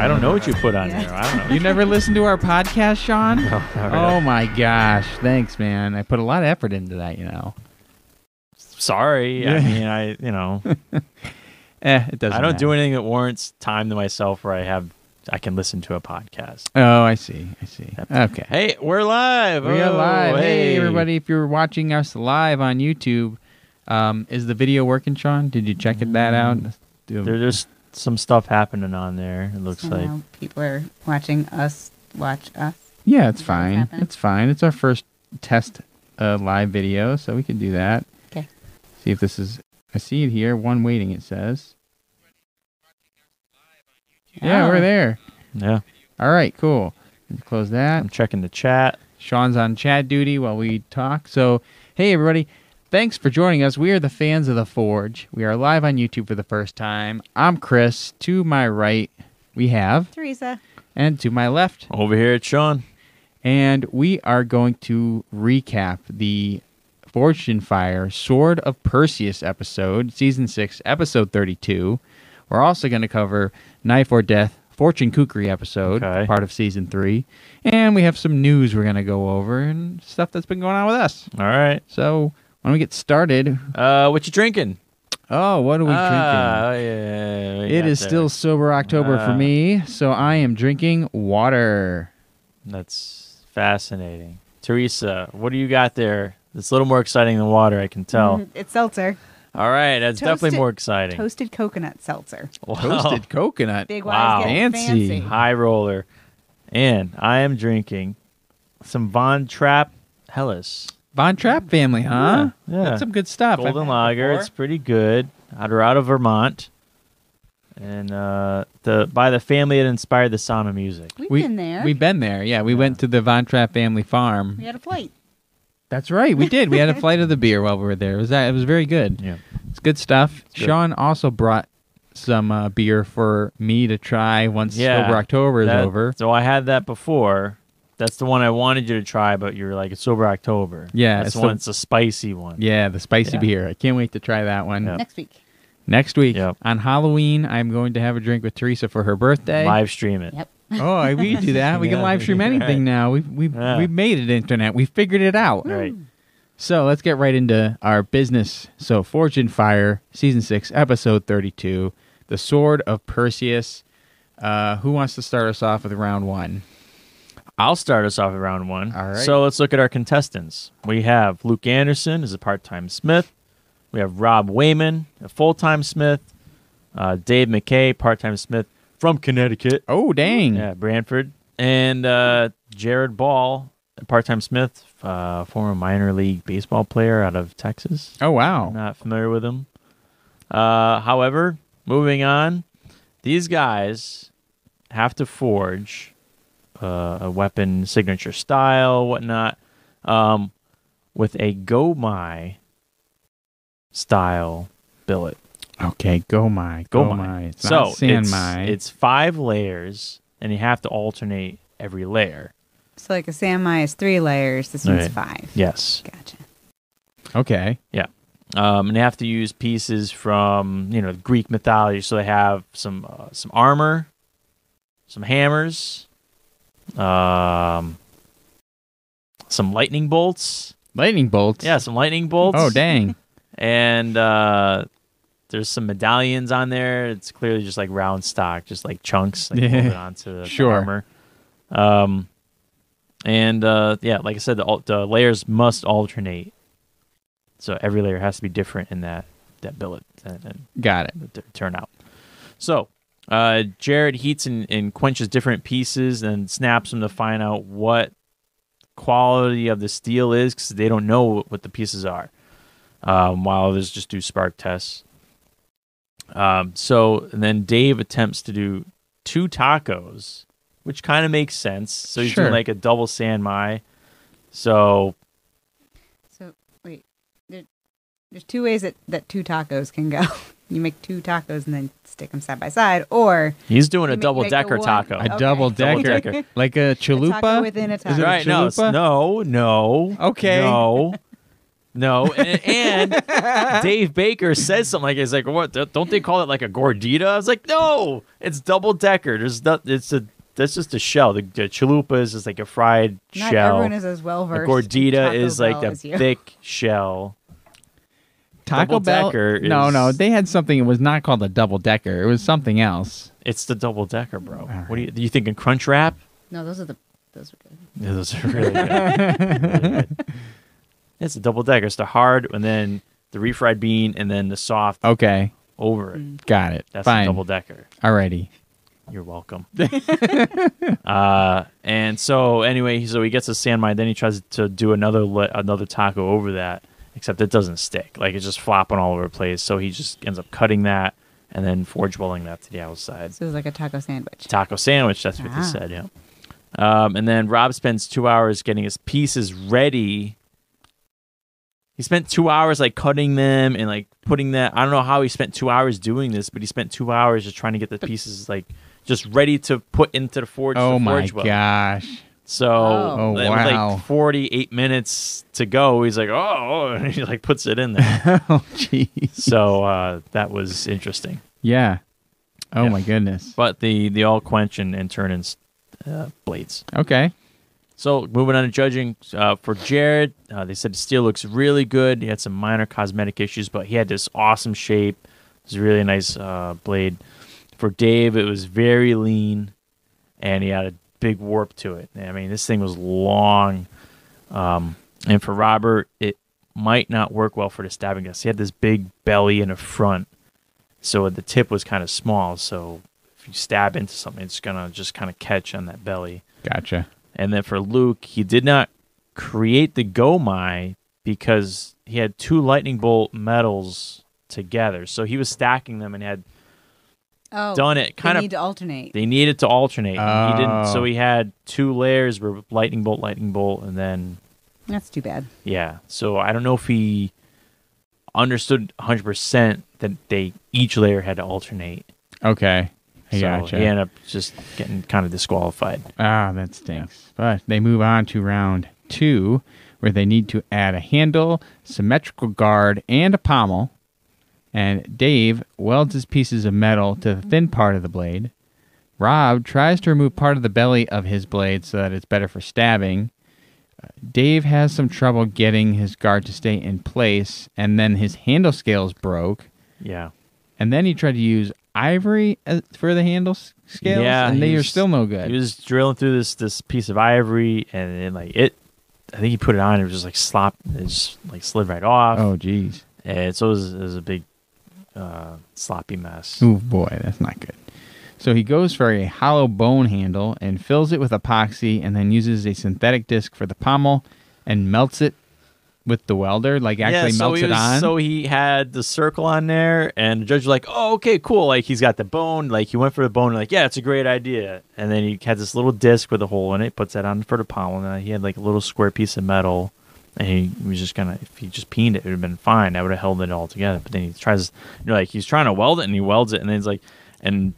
I don't know what you put on Yeah. there. I don't know. You never listened to our podcast, Sean? No, not really. Oh my gosh! Thanks, man. I put a lot of effort into that. You know. Sorry. I mean, I you know Eh, it doesn't. I don't do anything that warrants time to myself where I have I can listen to a podcast. Oh, I see. I see. Yep. Okay. Hey, we're live. We are Oh, live. Hey, hey. everybody! If you're watching us live on YouTube, um, is the video working, Sean? Did you check it, that out? Do- There, there's some stuff happening on there. It looks So like. people are watching us watch us. yeah, it's fine. It's fine. It's our first test uh, live video, so we can do that. Okay. See if this is. I see it here. One waiting. It says. Yeah, Oh. we're there. Yeah, All right, cool. Close that. I'm checking the chat. Sean's on chat duty while we talk. So, hey, everybody. Thanks for joining us. We are the fans of The Forge. We are live on YouTube for the first time. I'm Chris. To my right, we have, Teresa. and to my left, Over here it's Sean. and we are going to recap the Forged in Fire Sword of Perseus episode, season 6, episode 32. We're also going to cover Knife or Death Fortune Kukri episode, Okay. part of season 3. And we have some news we're going to go over and stuff that's been going on with us. All right. So, when we get started, Uh, what you drinking? oh, what are we Ah, drinking? yeah, we It got is there. still sober October for Ah. me, so I am drinking water. That's fascinating. Teresa, what do you got there? It's a little more exciting than water, I can tell. Mhm, It's seltzer. All right, that's definitely Toasted- more exciting. Toasted coconut seltzer. Wow. Toasted coconut. Big Wow. wise getting Fancy. fancy. High roller. And I am drinking some Von Trapp Helles. Von Trapp family, huh? Yeah, yeah. That's some good stuff. Golden Lager. It's pretty good. Out of, out of Vermont. And uh, the by the family that inspired the sound of music. We've We- been there. We've been there. Yeah, we went to the Von Trapp family farm. we had a flight. That's right. We did. We had a flight of the beer while we were there. It was that it was very good. Yeah. It's good stuff. good. Sean also brought some uh, beer for me to try once Yeah, Sober October is That- over. So I had that before. That's the one I wanted you to try, but you're like, it's sober October. Yeah, That's it's the the- one. It's a spicy one. Yeah, the spicy Yeah. beer. I can't wait to try that one. Yeah. Next week. Next week Yep. on Halloween, I'm going to have a drink with Teresa for her birthday. Live stream it. Yep. Oh, we can do that. We can live stream anything Right. now. We've we've Yeah. we've made it internet. We figured it out. All right. So let's get right into our business. So Forged in Fire, season six, episode thirty-two, the Sword of Perseus. Uh, who wants to start us off with round one? I'll start us off at round one. All right. So let's look at our contestants. We have Luke Anderson is a part-time Smith. We have Rob Wayman, a full-time Smith. Uh, Dave McKay, part-time Smith from Connecticut. Oh, dang! Yeah, Branford. And uh, Jared Ball, a part-time Smith, uh, former minor league baseball player out of Texas. Oh, wow. Not familiar with him. Uh, however, moving on, these guys have to forge uh, a weapon signature style, whatnot, um, with a Gomai style billet. Okay, go my, go, Gomai. It's so it's, it's five layers, and you have to alternate every layer. So like a Samai is three layers. This one's Right. five. Yes. Gotcha. okay. Yeah. Um, and they have to use pieces from you know Greek mythology. So they have some uh, some armor, some hammers, um, some lightning bolts. Lightning bolts. Yeah, some lightning bolts. Oh, dang. And uh, there's some medallions on there. It's clearly just like round stock, just like chunks, like Yeah. onto the Sure. armor. Um, and uh, yeah, like I said, the, the layers must alternate. So every layer has to be different in that that billet and, and Got it. turnout. So uh, Jared heats and, and quenches different pieces and snaps them to find out what quality of the steel is because they don't know what the pieces are. Um, while others just do spark tests. Um, so and then Dave attempts to do two tacos, which kind of makes sense. So he's Sure. doing like a double san mai. So So wait, there, there's two ways that that two tacos can go. You make two tacos and then stick them side by side, or he's doing a make- double make a decker one- taco. A Okay. double decker, like a chalupa. taco within a Is it taco. a right? No, chalupa? no, no. Okay. No. No, and, and Dave Baker says something like, "He's like, what? Don't they call it like a gordita?" I was like, "No, it's double decker. There's not. It's a that's just a shell. The, the chalupa is just like a fried Not shell. everyone is as well a versed. gordita is like a thick shell. Taco Double Bell. decker no, is- no, they had something. It was not called a double decker. It was something else. It's the double decker, bro. All What do you, do you thinking? Crunch wrap? No, those are the those are good. Yeah, those are really good. Really good. It's a double decker. It's the hard and then the refried bean and then the soft Okay, over it. Mm. got it. That's Fine. a double decker. Alrighty. You're welcome. uh, and so anyway, so he gets a san mai. Then he tries to do another le- another taco over that, except it doesn't stick. Like it's just flopping all over the place. So he just ends up cutting that and then forge welding that to the outside. So it's like a taco sandwich. Taco sandwich. That's what Ah. they said. Yeah. Um, and then Rob spends two hours getting his pieces ready. He spent two hours like cutting them and like putting that. I don't know how he spent two hours doing this, but he spent two hours just trying to get the pieces like just ready to put into the forge. Oh to my forge gosh. So Oh. Oh, it was wow. like 48 minutes to go. He's like, oh, oh," and he like puts it in there. oh jeez. so uh, that was interesting. Yeah. Oh Yeah. my goodness. But the the all quench and, and turn in uh, blades. Okay. So moving on to judging uh, for Jared, uh, they said the steel looks really good. He had some minor cosmetic issues, but he had this awesome shape. It was a really nice uh, blade. For Dave, it was very lean, and he had a big warp to it. I mean, this thing was long. Um, and for Robert, it might not work well for the stabbing guest. He had this big belly in the front, so the tip was kind of small. So if you stab into something, it's gonna just kind of catch on that belly. Gotcha. And then for Luke, he did not create the Gomai because he had two lightning bolt metals together. So he was stacking them and had Oh, done it kind they of need to alternate. they needed to alternate. and He didn't so Oh. he had two layers were lightning bolt, lightning bolt, and then That's too bad. yeah. So I don't know if he understood 100% that they each layer had to alternate. Okay. I so gotcha. he ended up just getting kind of disqualified. Ah, that stinks. But they move on to round two, where they need to add a handle, symmetrical guard, and a pommel. And Dave welds his pieces of metal to the thin part of the blade. Rob tries to remove part of the belly of his blade so that it's better for stabbing. Uh, Dave has some trouble getting his guard to stay in place, and then his handle scales broke. Yeah. And then he tried to use ivory for the handle scales, Yeah, and he they are still no good. He was drilling through this this piece of ivory, and then like it, I think he put it on. and It was just like slop. It just like slid right off. oh, jeez. and so it was, it was a big uh, sloppy mess. Oh boy, that's not good. So he goes for a hollow bone handle and fills it with epoxy and then uses a synthetic disc for the pommel and melts it with the welder, like actually yeah, so melts he it on. So he had the circle on there, and the judge was like, "Oh, okay, cool." Like he's got the bone. Like he went for the bone. Like, yeah, it's a great idea. And then he had this little disc with a hole in it. Puts that on for the pommel, and he had like a little square piece of metal. And he was just gonna, if he just peened it, it would have been fine. I would have held it all together. But then he tries, you know, like he's trying to weld it, and he welds it, and then he's like, and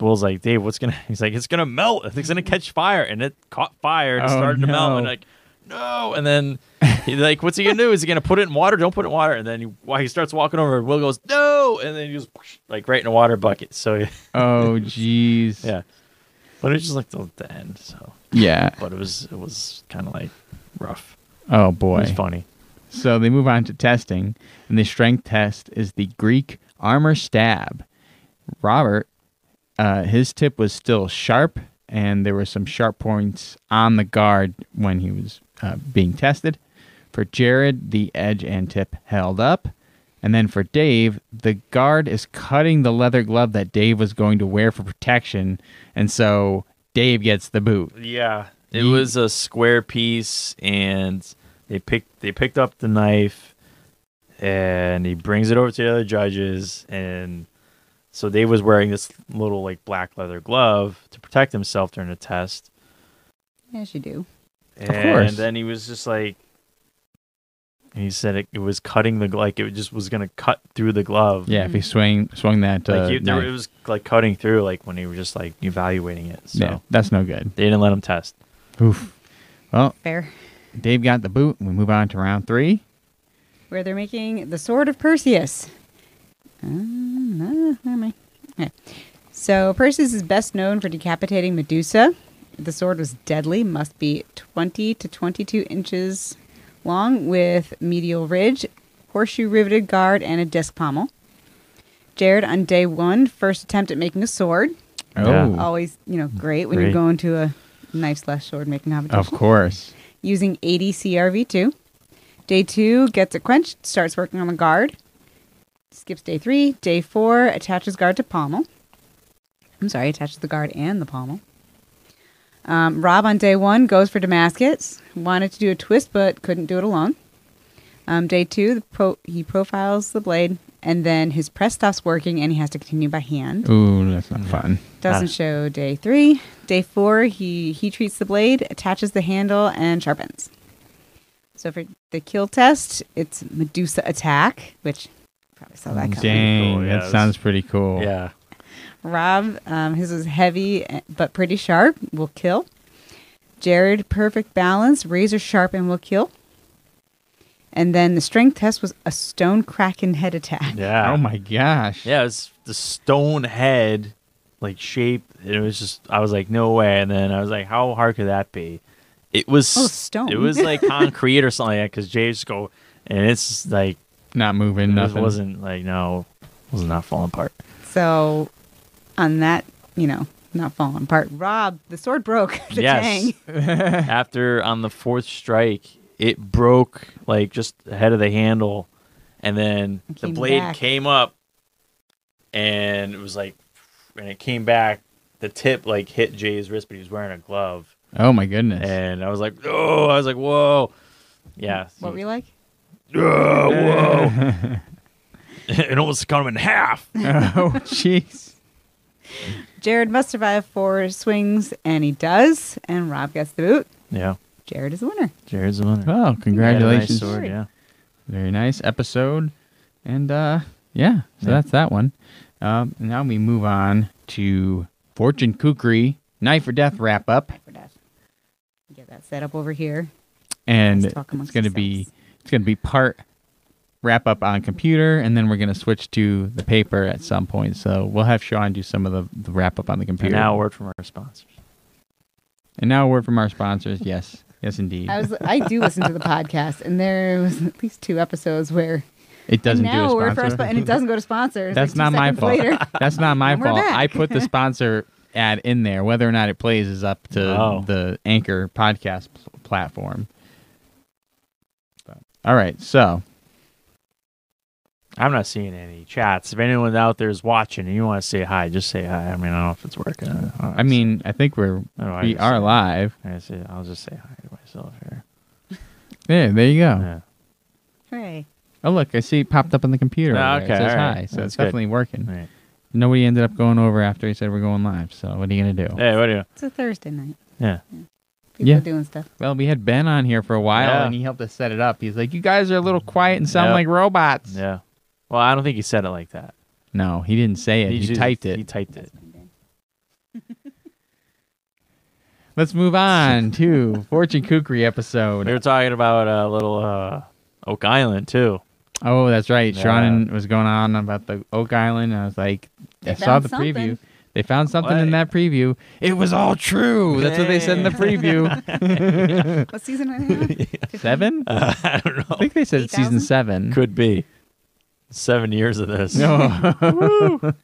Will's like, Dave, what's gonna? He's like, it's gonna melt. It's gonna catch fire, and it caught fire and it Oh, started to melt. And like, no. And then he's like, what's he gonna do? Is he gonna put it in water? Don't put it in water. And then he, while he starts walking over, Will goes, no. And then he goes like right in a water bucket. So oh, jeez. yeah, but it was just like the, the end. So, Yeah. but it was it was kind of like rough. Oh boy. was funny. So they move on to testing, and the strength test is the Greek armor stab. Robert, uh, his tip was still sharp, and there were some sharp points on the guard when he was uh, being tested. For Jared, the edge and tip held up. And then for Dave, the guard is cutting the leather glove that Dave was going to wear for protection. And so Dave gets the boot. Yeah, it Ye- was a square piece, and they picked they picked up the knife, and he brings it over to the other judges, and so Dave was wearing this little like black leather glove to protect himself during the test, Yes, you do. and course. then he was just like. He said it, it was cutting the like it just was gonna cut through the glove. Yeah, if he swing swung that uh, like you, there, it was like cutting through like when he was just like evaluating it. So yeah, that's no good. they didn't let him test. Oof. Well, Fair. Dave got the boot. and We move on to round three. where they're making the Sword of Perseus. Uh, am I? Okay. So Perseus is best known for decapitating Medusa. The sword was deadly, must be 20 to 22 inches long, with medial ridge, horseshoe riveted guard, and a disc pommel. Jared, on day one, first attempt at making a sword. Oh, Always, you know, great when Great. you're going to a knife slash sword making competition of course. Using 80 CRV2. Day two gets it quenched, starts working on the guard. Skips day three. Day four attaches guard to pommel. I'm sorry, attaches the guard and the pommel. Um, Rob on day one goes for Damascus. Wanted to do a twist, but couldn't do it alone. Um, day two, pro- he profiles the blade, and then his press stops working, and he has to continue by hand. Ooh, that's not fun. Doesn't Ah. show day three. Day four, he he treats the blade, attaches the handle, and sharpens. So for the kill test, it's Medusa attack, which probably saw that coming. Dang, cool, yeah, that it sounds pretty cool. Yeah. Rob, um, his was heavy eh, but pretty sharp, will kill. Jared, perfect balance, razor sharp, and will kill. And then the strength test was a stone kraken head attack. Yeah. Oh my gosh. Yeah, it's the stone head, like shape. It was just, I was like, no way. And then I was like, how hard could that be? It was Oh, stone. It was like concrete or something like that because Jay just go, and it's like Not moving. it Nothing. wasn't like no, was not falling apart. So, on that, you know, not falling apart. Rob, the sword broke. the yes. tang. After on the fourth strike, it broke like just ahead of the handle, and then the came blade back. came up, and it was like, and it came back. The tip like hit Jay's wrist, but he was wearing a glove, Oh my goodness. and I was like, oh, I was like, whoa, yeah. What were you like? Oh, whoa. it almost cut him in half. oh jeez. Jared must survive four swings, and he does. And Rob gets the boot. Yeah. Jared is the winner. Jared's the winner. Well, He had a nice congratulations. sword, yeah. Very nice episode. And uh yeah, so Yeah. that's that one. Um now we move on to Fortune Kukri Knife or Death wrap up. Knife For death. Get that set up over here. And it's gonna be it's gonna be part wrap up on computer and then we're gonna switch to the paper at some point. So we'll have Sean do some of the, the wrap up on the And computer. now a word from our sponsors. And now a word from our sponsors. Yes. Yes indeed. I was I do listen to the podcast, and there was at least two episodes where it doesn't and now do a we're first, for our spo- and it doesn't go to sponsors. That's like not my fault. Later. That's not my fault. back. I put the sponsor ad in there. Whether or not it plays is up to Oh. the Anchor podcast pl- platform. But- all right, so I'm not seeing any chats. If anyone out there is watching and you want to say hi, just say hi. I mean, I don't know if it's working. I. I mean, I think we're I I we are say- live. I say, I'll just say hi to myself here. Yeah, there you go. Yeah. Hooray. Oh, look, I see it popped up on the computer. Ah, over there. okay, it says all right. hi, so That's it's good. definitely working. Right. Nobody ended up going over after he said we're going live. So what are you gonna do? Hey, what are you? It's a Thursday night. Yeah. People Yeah. doing stuff. Well, we had Ben on here for a while, Yeah. and he helped us set it up. He's like, "You guys are a little quiet and sound Yep. like robots." Yeah. Well, I don't think he said it like that. No, he didn't say it. He, just- typed it. He typed it. Let's move on to Fortune Kukri episode. We were talking about a little uh, Oak Island too. Oh, that's right. Yeah. Sean was going on about the Oak Island. I was like, They I saw found the something. preview. They found something in What? that preview. It was all true. That's what they said in the preview. What season are they on? Fifteen? seven? Uh, I don't know. I think they said season 8,000? seven. Could be seven years of this. No.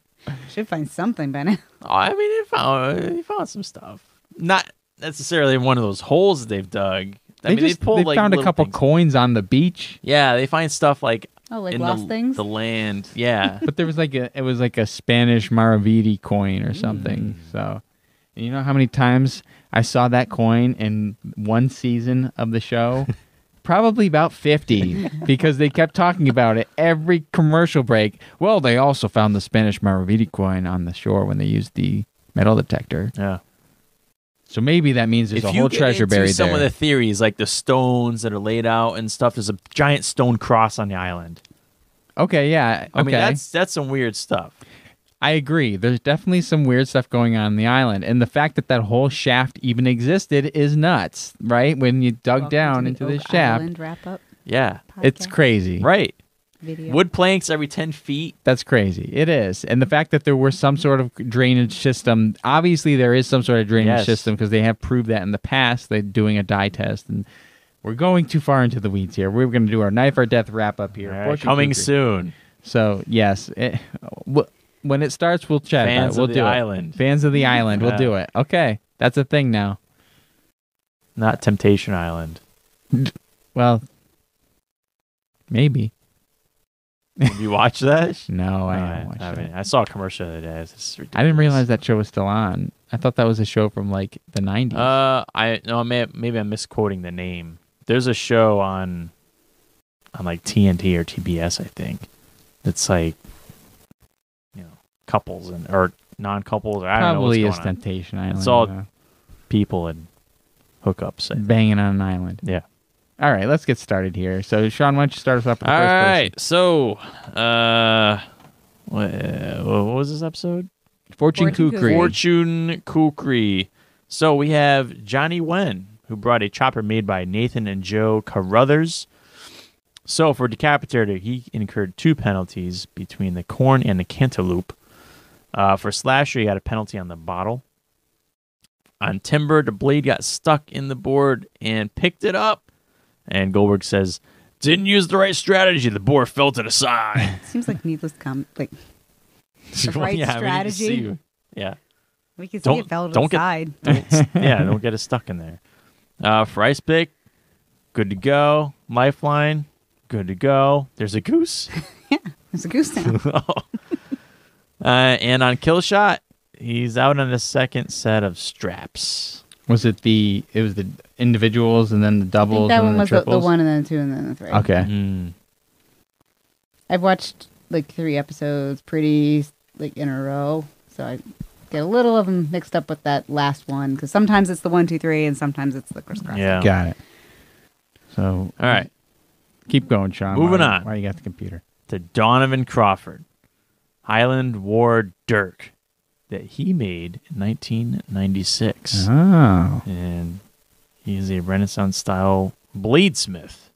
Should find something by now. Oh, I mean, he found he found some stuff. Not necessarily in one of those holes they've dug. I they mean, just they pulled they like found a couple things. coins on the beach, Yeah, they find stuff like Oh, like in lost the, things. the land. Yeah, but there was like a it was like a Spanish Maravedi coin or something. Mm. So, and you know how many times I saw that coin in one season of the show? Probably about 50 because they kept talking about it every commercial break. Well, they also found the Spanish Maravedi coin on the shore when they used the metal detector. yeah. So maybe that means there's if a you whole get treasure into buried some there. of the theories, like the stones that are laid out and stuff, there's a giant stone cross on the island. okay, yeah. Okay. I mean, that's that's some weird stuff. I agree. There's definitely some weird stuff going on in the island, and the fact that that whole shaft even existed is nuts, right? When you dug Welcome down to into the this Oak shaft, Island wrap up. Yeah. It's podcast crazy. Right. video. Wood planks every 10 feet. That's crazy. It is. And the fact that there was some sort of drainage system, obviously there is some sort of drainage Yes. system because they have proved that in the past. They're doing a dye test and we're going too far into the weeds here. We're going to do our knife or death wrap up here. All right, Fortune coming cookery. soon. So, yes, eh, it, w- when it starts, we'll chat Fans it. We'll of the do island. it. Fans of the island. We'll Yeah. do it. Okay. That's a thing now. Not Temptation Island. Well, maybe. Have you watched that? No, I haven't watched I, it. I saw a commercial the other day. It's just I didn't realize that show was still on. I thought that was a show from like the 90s. Uh, I no, may, maybe I'm misquoting the name. There's a show on, on like TNT or TBS, I think. That's like, couples and or non-couples. Or I don't know what's Probably going is on. Temptation Island. It's all people and hookups. I think. banging on an island. Yeah. All right, let's get started here. So, Sean, why don't you start us off with the All first right. So, uh, what, what was this episode? person? Fortune, Fortune Kukri. Fortune Kukri. So we have Johnny Wen, who brought a chopper made by Nathan and Joe Carruthers. So for Decapitator, he incurred two penalties between the corn and the cantaloupe. Uh, for Slasher, he got a penalty on the bottle. On Timber, the blade got stuck in the board and picked it up. And Goldberg says, didn't use the right strategy. The board fell to the side. Seems like needless com like The right yeah, I mean, you can strategy. see- yeah. we can see Don't- it fell to don't the get- side. yeah, don't get it stuck in there. Uh, for ice pick, good to go. Lifeline, good to go. There's a goose. Yeah, there's a goose down. Uh, and on kill shot, he's out on the second set of straps. Was it the? It was the individuals and then the I think doubles that and one the was the, the one and then the two and then the three. Okay. Mm. I've watched like three episodes pretty like in a row, so I get a little of them mixed up with that last one because sometimes it's the one, two, three, and sometimes it's the crisscross. Yeah. Got it. So, All right. keep going, Sean. Moving Why- on. Why you got the computer? To Donovan Crawford, Highland War Dirk, that he made in 1996. Oh, And he is a Renaissance style bladesmith.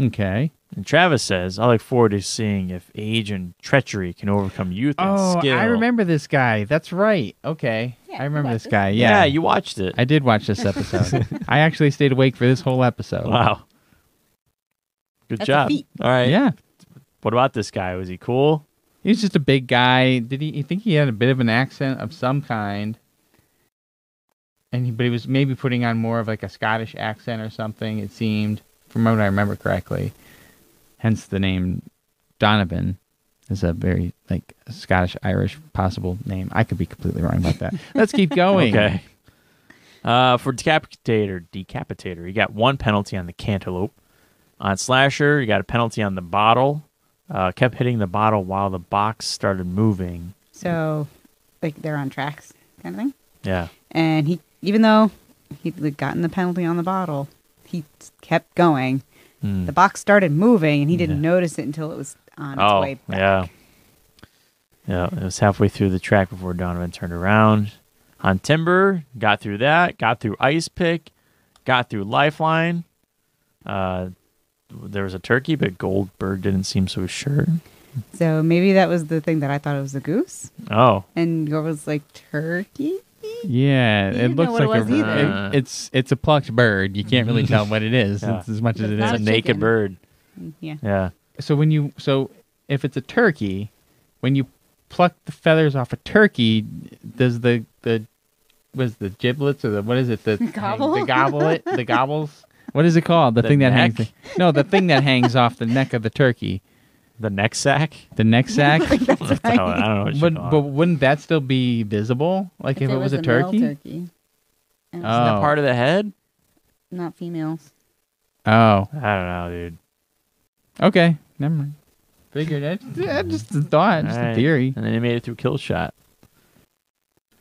okay. And Travis says, I look forward to seeing if age and treachery can overcome youth and Oh, skill. I remember this guy. That's right. Okay, Yeah, I remember this guy. Yeah, Yeah, you watched it. I did watch this episode. I actually stayed awake for this whole episode. wow. Good That's a job. feat. All right. Yeah, What about this guy? Was he cool? He was just a big guy. Did he? You think he had a bit of an accent of some kind? And he, but he was maybe putting on more of like a Scottish accent or something. It seemed, from what I remember correctly. Hence the name Donovan is a very like Scottish Irish possible name. I could be completely wrong about that. Let's keep going. Okay. Uh, for decapitator, decapitator, you got one penalty on the cantaloupe. On slasher, you got a penalty on the bottle. Uh, kept hitting the bottle while the box started moving. So, like they're on tracks, kind of thing. Yeah. And he, even though he'd gotten the penalty on the bottle, he kept going. Hmm. The box started moving, and he didn't Yeah. notice it until it was on its Oh, way back. yeah. Yeah, it was halfway through the track before Donovan turned around. On Timber, got through that, got through Ice Pick, got through Lifeline. Uh, there was a turkey, but Goldberg didn't seem so sure. So maybe that was the thing that I thought it was a goose, Oh, and Gore was like turkey. Yeah, You it looks what it like a, either. it- it's it's a plucked bird. You can't really tell what it is Yeah. it's as much as But it not it's a is. a naked bird. Mm, Yeah. Yeah. So when you so if it's a turkey, when you pluck the feathers off a turkey, does the the was the giblets or the what is it the Gobble? the goblet the gobbles what is it called the, The thing that neck? hangs no the thing that hangs off the neck of the turkey The neck sack? the neck sack I don't know- I don't know what you but call but it. wouldn't that still be visible like if, it was, a male turkey turkey. And Isn't that Oh. part of the head? not females. oh I don't know, dude. okay never mind figured it yeah, just a thought just a Alright. theory And then he made it through kill shot.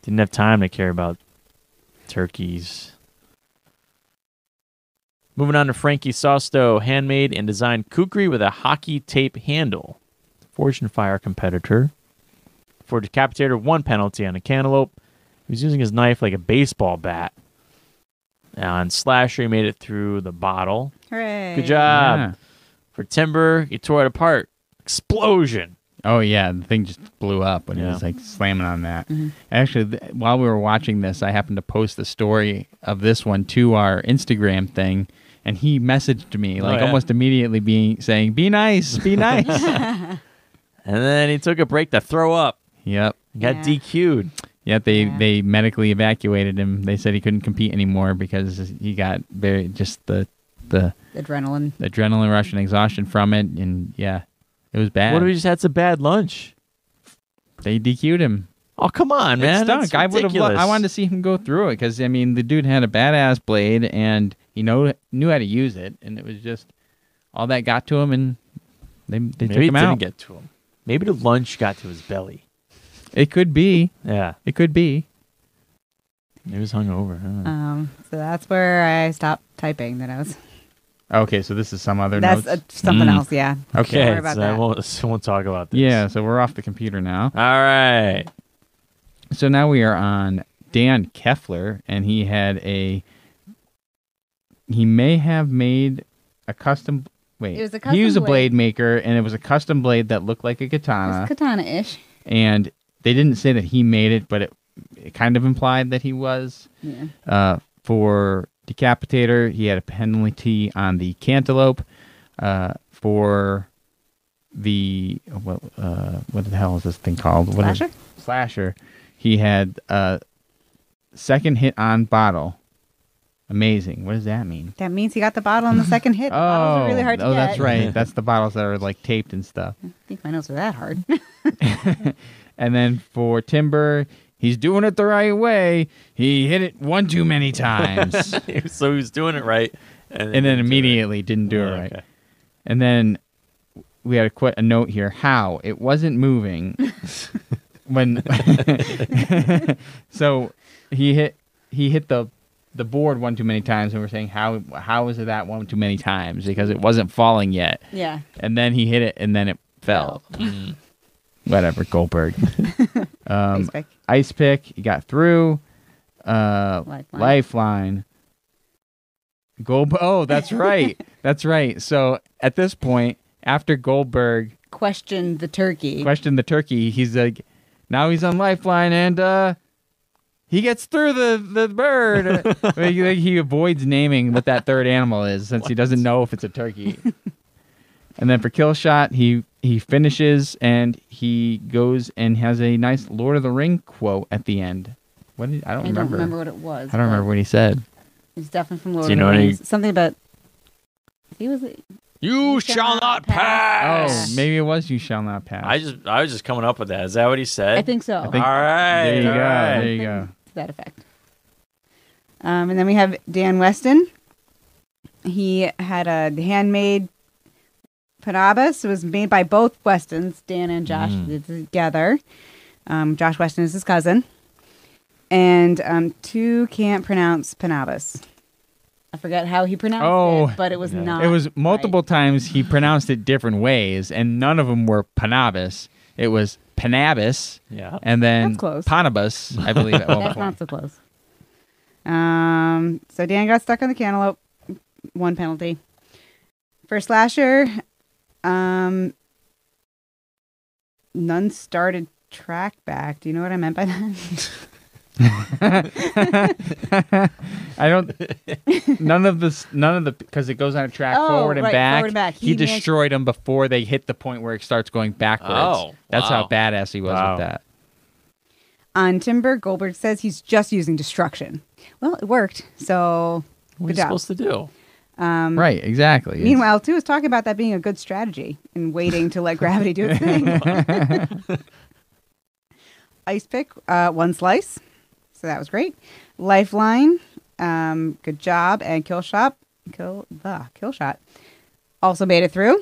Didn't have time to care about turkeys. Moving on to Frankie Sosto, handmade and designed kukri with a hockey tape handle. Forged in Fire competitor. For Decapitator, one penalty on a cantaloupe. He was using his knife like a baseball bat. On Slasher, he made it through the bottle. Hooray. Good job. Yeah. For Timber, he tore it apart. Explosion. Oh yeah, the thing just blew up when he was like slamming on that. Mm-hmm. Actually, th- while we were watching this, I happened to post the story of this one to our Instagram thing, and he messaged me oh, like yeah. almost immediately, being saying, "Be nice, be nice." And then he took a break to throw up. yep. He got Yeah. DQ'd. Yep. They Yeah. they medically evacuated him. They said he couldn't compete anymore because he got very just the the Adrenaline. adrenaline rush and exhaustion from it, and yeah, it was bad. What if he just had some bad lunch? they DQ'd him. Oh, come on, man. stunk. That's I would have. Lo- I wanted to see him go through it because I mean, the dude had a badass blade and he know knew how to use it, and it was just all that got to him, and they they Maybe took it him didn't get to him. Maybe the lunch got to his belly. it could be. Yeah. It could be. He was hungover. Huh? Um, so that's where I stopped typing. That I was. Okay, so this is some other That's notes. uh, something Mm. else. Yeah. okay. Don't worry okay, about so I that. won't, so I won't talk about this. Yeah, so we're off the computer now. All right. So now we are on Dan Keffler, and he had a. He may have made a custom. Wait, It was a he was a blade blade. maker, and it was a custom blade that looked like a katana. Katana-ish. and they didn't say that he made it, but it, it kind of implied that he was. Yeah. Uh, for Decapitator, he had a penalty on the Cantaloupe. Uh, for the what uh, what the hell is this thing called? What is- Slasher? Slasher. He had a second hit on bottle. Amazing. What does that mean? That means he got the bottle on the second hit. The bottles are oh, really hard to oh, get. that's right. That's the bottles that are like taped and stuff. I think my notes are that hard. And then for Timber, he's doing it the right way. He hit it one too many times. so he was doing it right. And, and then didn't do it. immediately didn't do it Oh, right. okay. And then we had a, qu- a note here how it wasn't moving when. so he hit he hit the the board one too many times, and we're saying how how was it that one too many times because it wasn't falling yet, yeah. and then he hit it and then it fell. Mm. Whatever, Goldberg. um, Ice pick. ice pick, he got through. Uh, Lifeline. lifeline. Gold. Oh, that's right. that's right. So at this point, after Goldberg questioned the turkey. questioned the turkey, he's like, now he's on lifeline and uh, he gets through the the bird. Like, like, he avoids naming what that third animal is since he doesn't know if it's a turkey. and then for kill shot, he he finishes and he goes and has a nice Lord of the Ring quote at the end. What did I don't I remember. I don't remember what it was. I don't remember what he said. It's definitely from Lord Do you of the know any- Something about. He was. You shall shall not not pass. Oh, maybe it was "You Shall Not Pass." I just I was just coming up with that. Is that what he said? I think so. I think- all right. there you all go. right. There you go. to that effect. Um, and then we have Dan Weston. He had a handmade Panabas. It was made by both Westons, Dan and Josh, Mm. together. Um, Josh Weston is his cousin. And um, Tu can't pronounce Panabas. I forget how he pronounced Oh, it, but it was yeah. not. It was multiple right. times he pronounced it different ways, and none of them were Panabas. It was Panabas, Yeah. and then That's close. Panabas, I believe. At one That's point. not so close. Um, so Dan got stuck on the cantaloupe. One penalty. For Slasher, um, none started track back. Do you know what I meant by that? I don't. None of this. None of the because it goes on a track Oh, forward and right, back. forward and back. He, He managed- destroyed them before they hit the point where it starts going backwards. Oh, that's how badass he was Wow. with that. on Timber, Goldberg says he's just using destruction. Well, it worked. So, What are good you job. supposed to do? um, Right. Exactly. It's- Meanwhile, Tu is talking about that being a good strategy and waiting to let gravity do its thing. Ice pick, uh, one slice, so that was great. Lifeline, um, good job, and kill shot, kill the kill shot, also made it through.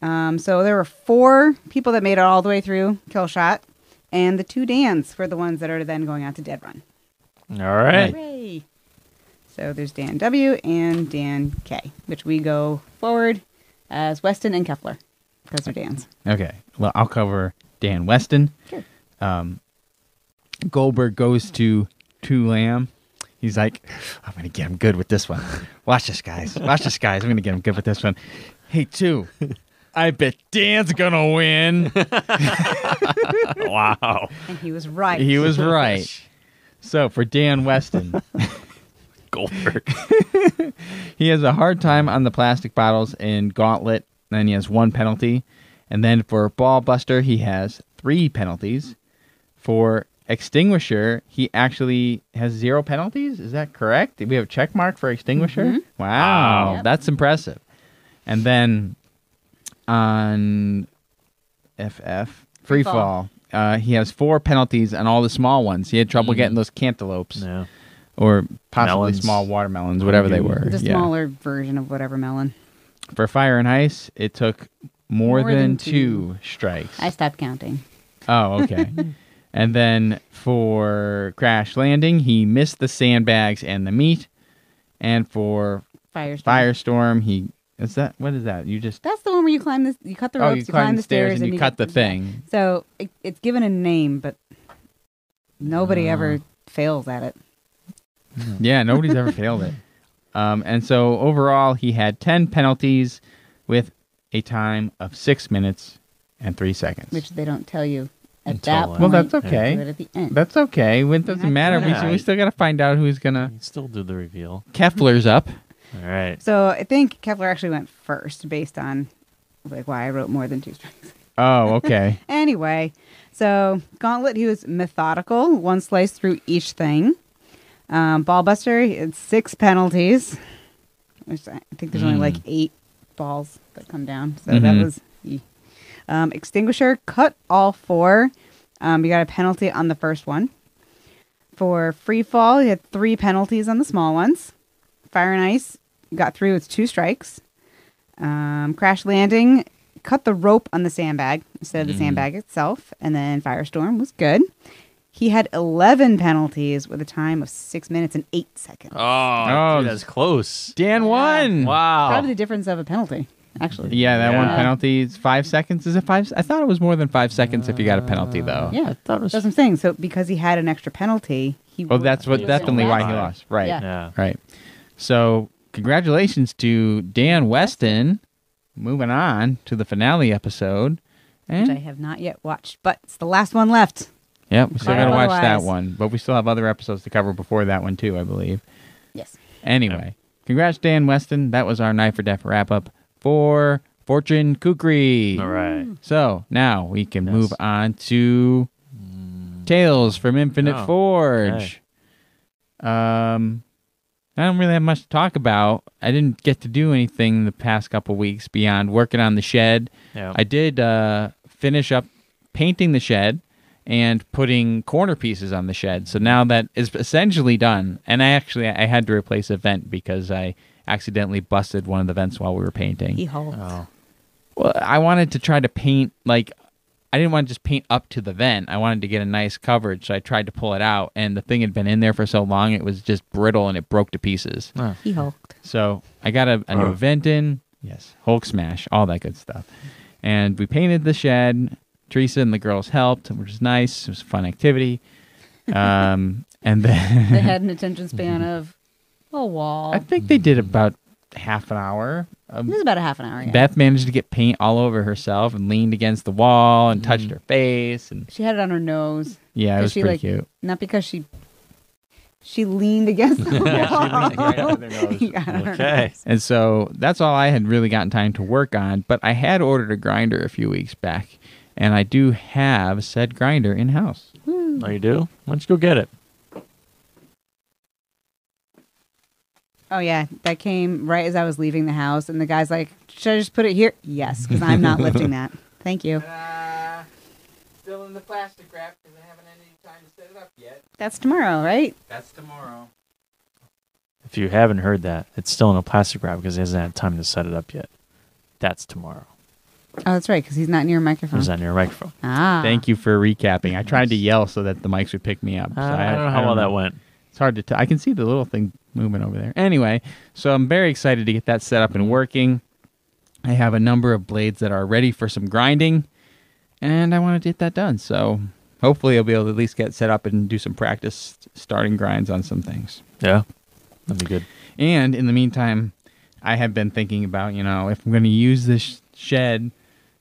Um, so there were four people that made it all the way through kill shot, and the two Dans were the ones that are then going out to dead run. All right. Hooray! So there's Dan W and Dan K, which we go forward as Weston and Kepler because they're Dan's. Okay. Well, I'll cover Dan Weston. Sure. Um, Goldberg goes to Tu Lam. He's like, I'm gonna get him good with this one. Watch this, guys. Watch this, guys. I'm gonna get him good with this one. Hey, Tu. I bet Dan's gonna win. wow. And he was right. he was right. So for Dan Weston, Goldberg. he has a hard time on the plastic bottles in Gauntlet. Then he has one penalty, and then for Ball Buster, he has three penalties. For Extinguisher, he actually has zero penalties. Is that correct? We have a check mark for Extinguisher? Wow, Wow. Yep. that's impressive. And then on FF Free Free Fall. Uh, he has four penalties on all the small ones. He had trouble Mhm. getting those cantaloupes Yeah. or possibly Melons. small watermelons, whatever they were. the Yeah. smaller version of whatever melon. For Fire and Ice, it took more, More than, than two. two. strikes. I stopped counting. Oh, okay. and then for Crash Landing, he missed the sandbags and the meat. And for Firestorm. Firestorm, he is that what is that? You just That's the one where you climb this. You cut the oh, ropes. you you climb, climb the stairs, and you cut get the the- thing. So it, it's given a name, but nobody Uh. ever fails at it. Yeah, nobody's ever failed it. Um, and so overall, he had ten penalties with a time of six minutes and three seconds. which they don't tell you at Until, that point. well, that's okay. do it at the end. That's okay. It doesn't matter. We, know. we still got to find out who's gonna. Still do the reveal. Kefler's up. All right. so I think Kepler actually went first, based on like why I wrote more than two strikes. Oh, okay. Anyway, so Gauntlet, he was methodical, one slice through each thing. Um, Ballbuster, he had six penalties. Which I think there's only Mm. like eight balls that come down, so Mhm. that was. e. Um, Extinguisher cut all four. Um, you got a penalty on the first one. For free fall, he had three penalties on the small ones. Fire and ice got through with two strikes. Um, crash landing cut the rope on the sandbag instead of the Mhm. sandbag itself, and then Firestorm was good. He had 11 penalties with a time of six minutes and eight seconds. Oh, Oh, dude, that's close. Dan won. Wow. Probably the difference of a penalty, actually. Yeah, that one Yeah. penalty is five seconds. Is it five? I thought it was more than five seconds if you got a penalty, though. Yeah, I thought it was. that's what I'm saying. So because he had an extra penalty, he. Well, would- that's what he was definitely why he lost. Right. Yeah. Yeah. Right. So, congratulations to Dan Weston. Moving on to the finale episode. Which I And have not yet watched, but it's the last one left. yeah, we still got to watch that otherwise. one, but we still have other episodes to cover before that one too, I believe. Yes. Anyway, congrats Dan Weston. That was our Knife or Death wrap up for Fortune Kukri. All right. So now we can Yes. move on to Tales from Infinite Oh, Forge. Um, I don't really have much to talk about. I didn't get to do anything the past couple weeks beyond working on the shed. Yeah. I did uh, finish up painting the shed and putting corner pieces on the shed. So now that is essentially done. And I actually I had to replace a vent because I accidentally busted one of the vents while we were painting. He hulked. oh. Well, I wanted to try to paint like I didn't want to just paint up to the vent. I wanted to get a nice coverage, so I tried to pull it out, and the thing had been in there for so long it was just brittle and it broke to pieces. Oh. He hulked. So I got a, a new Oh. vent in, yes, Hulk smash, all that good stuff, and we painted the shed. Teresa and the girls helped, which was nice. It was a fun activity. Um, and then They had an attention span of a wall. I think they did about half an hour. Um, It was about a half an hour. Yeah. Beth managed to get paint all over herself and leaned against the wall and touched her face and She had it on her nose. yeah, it 'Cause was she, pretty like, cute. Not because she she leaned against the wall. Yeah, she leaned right up her nose. He got on her Okay. And so that's all I had really gotten time to work on. But I had ordered a grinder a few weeks back, and I do have said grinder in house. Oh, you do? Why don't you go get it? Oh yeah, that came right as I was leaving the house, and the guy's like, "Should I just put it here?" Yes, because I'm not lifting that. Thank you. Uh, still in the plastic wrap because I haven't had any time to set it up yet. That's tomorrow, right? That's tomorrow. If you haven't heard that, it's still in a plastic wrap because he hasn't had time to set it up yet. That's tomorrow. Oh, that's right, because he's not near a microphone. He's not near a microphone? Ah, Thank you for recapping. I tried to yell so that the mics would pick me up. So Uh, I don't know how well that went. It's hard to tell. I can see the little thing moving over there. Anyway, so I'm very excited to get that set up and working. I have a number of blades that are ready for some grinding, and I want to get that done. So hopefully I'll be able to at least get set up and do some practice starting grinds on some things. Yeah, that'd be good. And in the meantime, I have been thinking about, you know, if I'm going to use this shed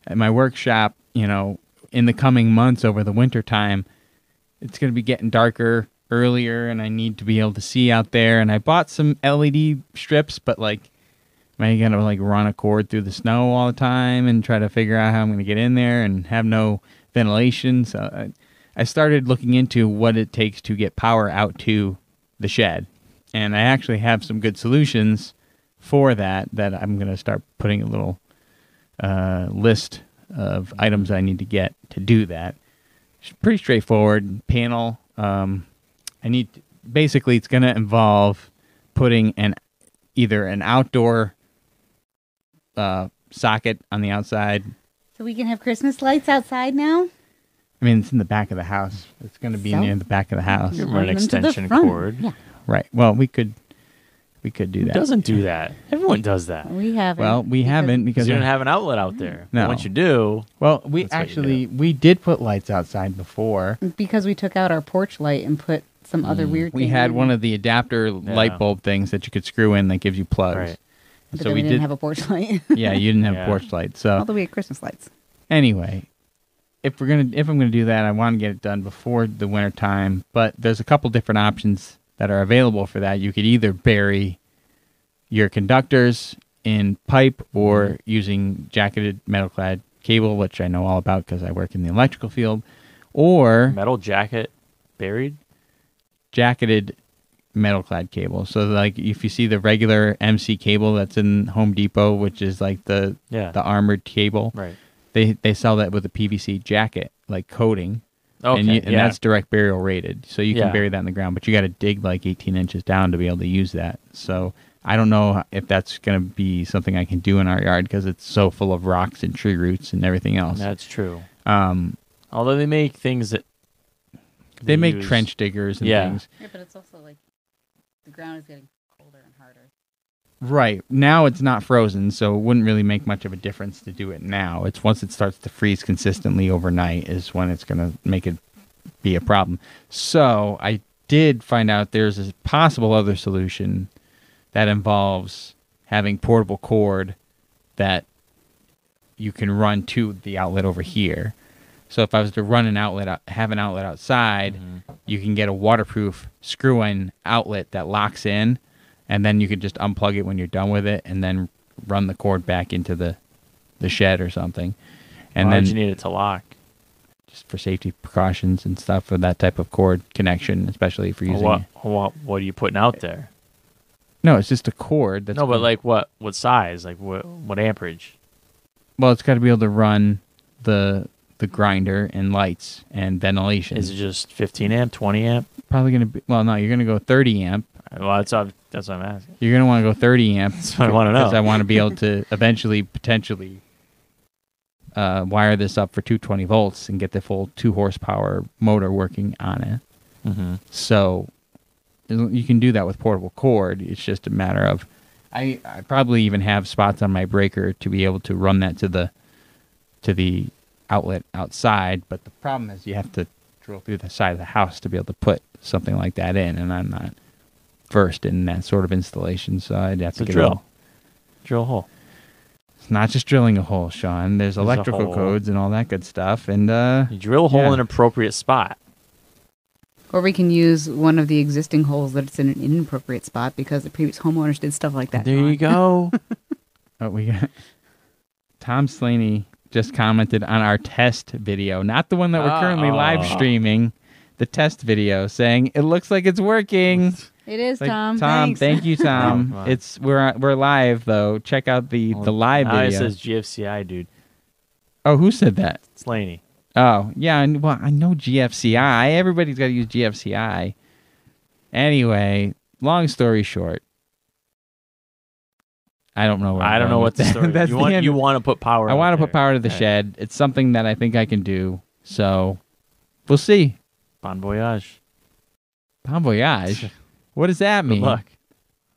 at my workshop, you know, in the coming months over the winter time, it's going to be getting darker earlier and I need to be able to see out there. And I bought some LED strips, but like, am I going to like run a cord through the snow all the time and try to figure out how I'm going to get in there and have no ventilation? So I, I started looking into what it takes to get power out to the shed. And I actually have some good solutions for that that I'm going to start putting a little uh, list of items I need to get to do that. It's pretty straightforward. Panel. Um, I need basically it's going to involve putting an either an outdoor uh, socket on the outside. So we can have Christmas lights outside now. I mean, it's in the back of the house. It's going to be So? near the back of the house. You can run an them to extension cord. Yeah, Right. Well, we could we could do Who that. doesn't do that? Everyone does that. we haven't. Well, we haven't Because because you don't have an outlet out there. No. Once you do, well, we That's what you actually we did put lights outside before. because we took out our porch light and put some other weird. Mm. We had one of the adapter light bulb things that you could screw in that gives you plugs. Right. But so then we we didn't did. have a porch light. yeah, you didn't have Yeah. porch light. So Although we had Christmas lights. anyway, if we're gonna if I'm gonna do that, I want to get it done before the winter time. But there's a couple different options that are available for that. You could either bury your conductors in pipe or using jacketed metal clad cable, which I know all about because I work in the electrical field, or metal jacket buried. Jacketed metal clad cable. So like if you see the regular MC cable that's in Home Depot, which is like the Yeah. the armored cable, right. they they sell that with a PVC jacket like coating. Okay. and, you, and yeah. that's direct burial rated. So you can Yeah. bury that in the ground, but you got to dig like 18 inches down to be able to use that. So I don't know if that's going to be something I can do in our yard because it's so full of rocks and tree roots and everything else. That's true. Um, Although they make things that they make use- trench diggers and Yeah. things. Yeah, but it's also like the ground is getting colder and harder. Right. Now it's not frozen, so it wouldn't really make much of a difference to do it now. It's once it starts to freeze consistently overnight is when it's going to make it be a problem. So I did find out there's a possible other solution that involves having portable cord that you can run to the outlet over here. So if I was to run an outlet, have an outlet outside, Mhm. you can get a waterproof screw-in outlet that locks in, and then you could just unplug it when you're done with it, and then run the cord back into the the shed or something. And Why then you need it to lock? just for safety precautions and stuff for that type of cord connection, especially for using. What, what what are you putting out there? No, it's just a cord. That's no, but like what what size? Like what what amperage? well, it's got to be able to run the the grinder and lights and ventilation. Is it just 15 amp, 20 amp? probably going to be? Well, no, you're going to go 30 amp. Well, that's what, that's what I'm asking. You're going to want to go 30 amp. That's what I wanna know. Because I want to be able to eventually, potentially, uh, wire this up for 220 volts and get the full two horsepower motor working on it. Mm-hmm. So you can do that with portable cord. It's just a matter of I, I probably even have spots on my breaker to be able to run that to the to the outlet outside. But the problem is you have to drill through the side of the house to be able to put something like that in, and I'm not versed in that sort of installation, so I'd have So to get drill. a Drill a hole. It's not just drilling a hole, Sean. There's There's electrical codes and all that good stuff, and uh, You drill a hole Yeah. in an appropriate spot. Or we can use one of the existing holes that's in an inappropriate spot because the previous homeowners did stuff like that. There you go. Oh, we got Tom Slaney just commented on our test video, not the one that we're currently live Oh. streaming, the test video, saying it looks like it's working. It is Like, Tom. Tom, Thanks. thank you, Tom. Oh, it's we're we're live though. Check out the oh, the live now video. it says GFCI, dude. oh, who said that? It's Laney. Oh, yeah. and- Well, I know GFCI. Everybody's got to use GFCI. Anyway, long story short, I don't know. Where I'm don't know going what with the that. story. That's you the want end. you want to put power. I out want to put there. power to the Okay. shed. It's something that I think I can do. So we'll see. Bon voyage. Bon voyage. What does that Good mean? luck.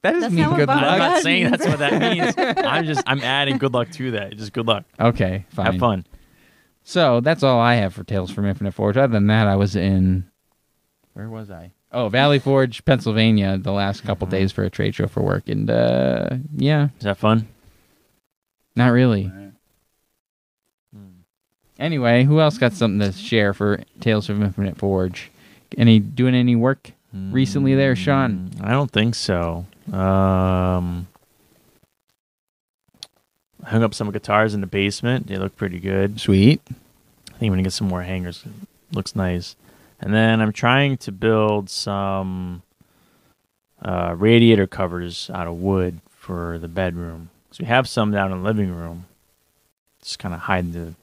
That doesn't That's mean not what good bon I'm luck. not voyage saying that's what that means. I'm just I'm adding good luck to that. Just good luck. Okay, fine. Have fun. So that's all I have for Tales from Infinite Forge. Other than that, I was in. Where was I? Oh, Valley Forge, Pennsylvania, the last couple days for a trade show for work, and uh, yeah, Is that fun? not really. Anyway, who else got something to share for Tales from Infinite Forge? Any doing any work recently there, Sean? Mm, I don't think so. Um, I hung up some guitars in the basement. They look pretty good. Sweet. I think I'm gonna get some more hangers. Looks nice. And then I'm trying to build some uh, radiator covers out of wood for the bedroom. So we have some down in the living room. Just kind of hide the, you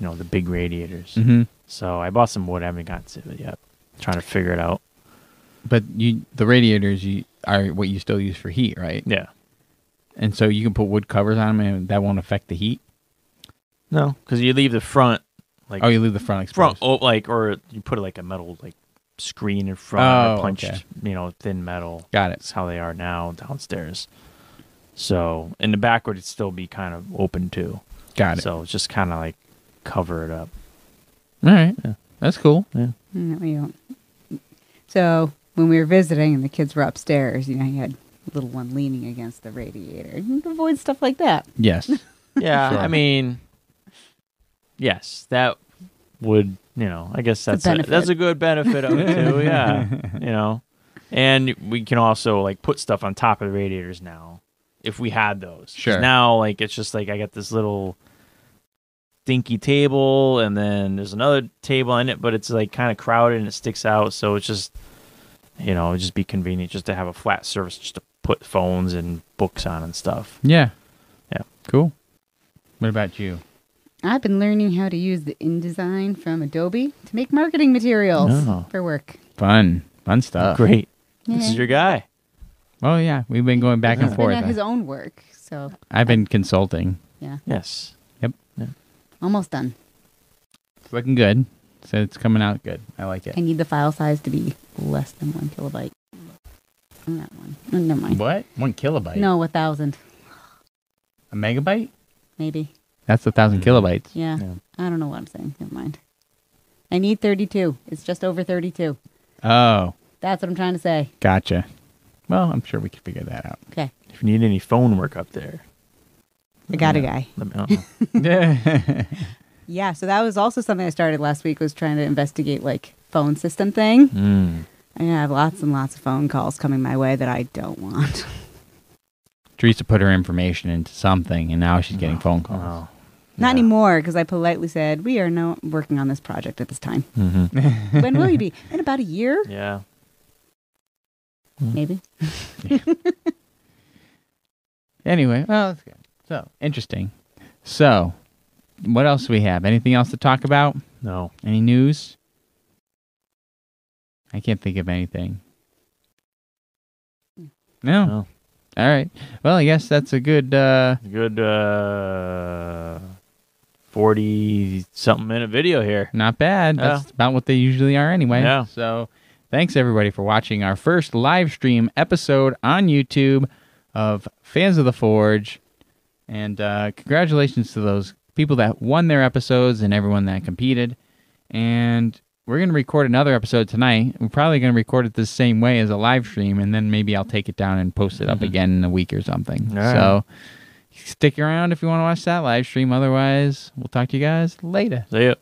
know, the big radiators. Mm-hmm. So I bought some wood. I haven't gotten to it yet. Trying to figure it out. But you, the radiators, you are what you still use for heat, right? Yeah. And so you can put wood covers on them, and that won't affect the heat. No, because you leave the front like Oh, you leave the front front oh, like or you put like a metal like screen in front Oh, or punched okay. you know thin metal Got it. that's how they are now downstairs so in the back would still be kind of open too Got it. so it's just kind of like cover it up All right. Yeah. That's cool. No, we don't. So when we were visiting and the kids were upstairs, you know, you had a little one leaning against the radiator. You can avoid stuff like that. Yes. yeah Sure. i mean yes that would you know i guess that's a, benefit. that's a good benefit of it too yeah you know and we can also like put stuff on top of the radiators now if we had those. Sure. now like it's just like i got this little dinky table and then there's another table in it but it's like kind of crowded and it sticks out so it's just you know it'd just be convenient just to have a flat surface just to put phones and books on and stuff yeah. Yeah. Cool. What about you? I've been learning how to use the InDesign from Adobe to make marketing materials Oh. for work. Fun. Fun stuff. great this is your guy Oh yeah, we've been going back and been forth. at his own work, so I've been consulting. yeah, yes Yep. almost done. It's looking good. So it's coming out good. I like it. I need the file size to be less than one kilobyte. Not one. Oh, never mind. What? One kilobyte? No, a thousand, A megabyte? maybe. That's a thousand Mm. kilobytes. Yeah. Yeah. I don't know what I'm saying. Never mind. I need 32. It's just over 32. Oh, That's what I'm trying to say. gotcha. Well, I'm sure we can figure that out. Okay. if you need any phone work up there I got a Yeah. guy. let me know Yeah, so that was also something I started last week was trying to investigate like phone system thing. mm. I have lots and lots of phone calls coming my way that I don't want. Teresa put her information into something, and now she's getting Oh, phone calls. oh. Not Yeah. anymore because I politely said we are not working on this project at this time. Mhm. when will you be? In about a year, yeah maybe. Anyway, well, that's good. So interesting. So, what else do we have? Anything else to talk about? no Any news? I can't think of anything. No. no All right. Well, I guess that's a good. uh good uh 40 something minute video here Not bad. Yeah. That's about what they usually are anyway. Yeah. So, thanks everybody for watching our first live stream episode on YouTube of Fans of the Forge. And uh, congratulations to those people that won their episodes and everyone that competed. And we're going to record another episode tonight. We're probably going to record it the same way as a live stream, and then maybe I'll take it down and post it up Mhm. again in a week or something. Right. So, stick around if you want to watch that live stream. Otherwise, we'll talk to you guys later. see ya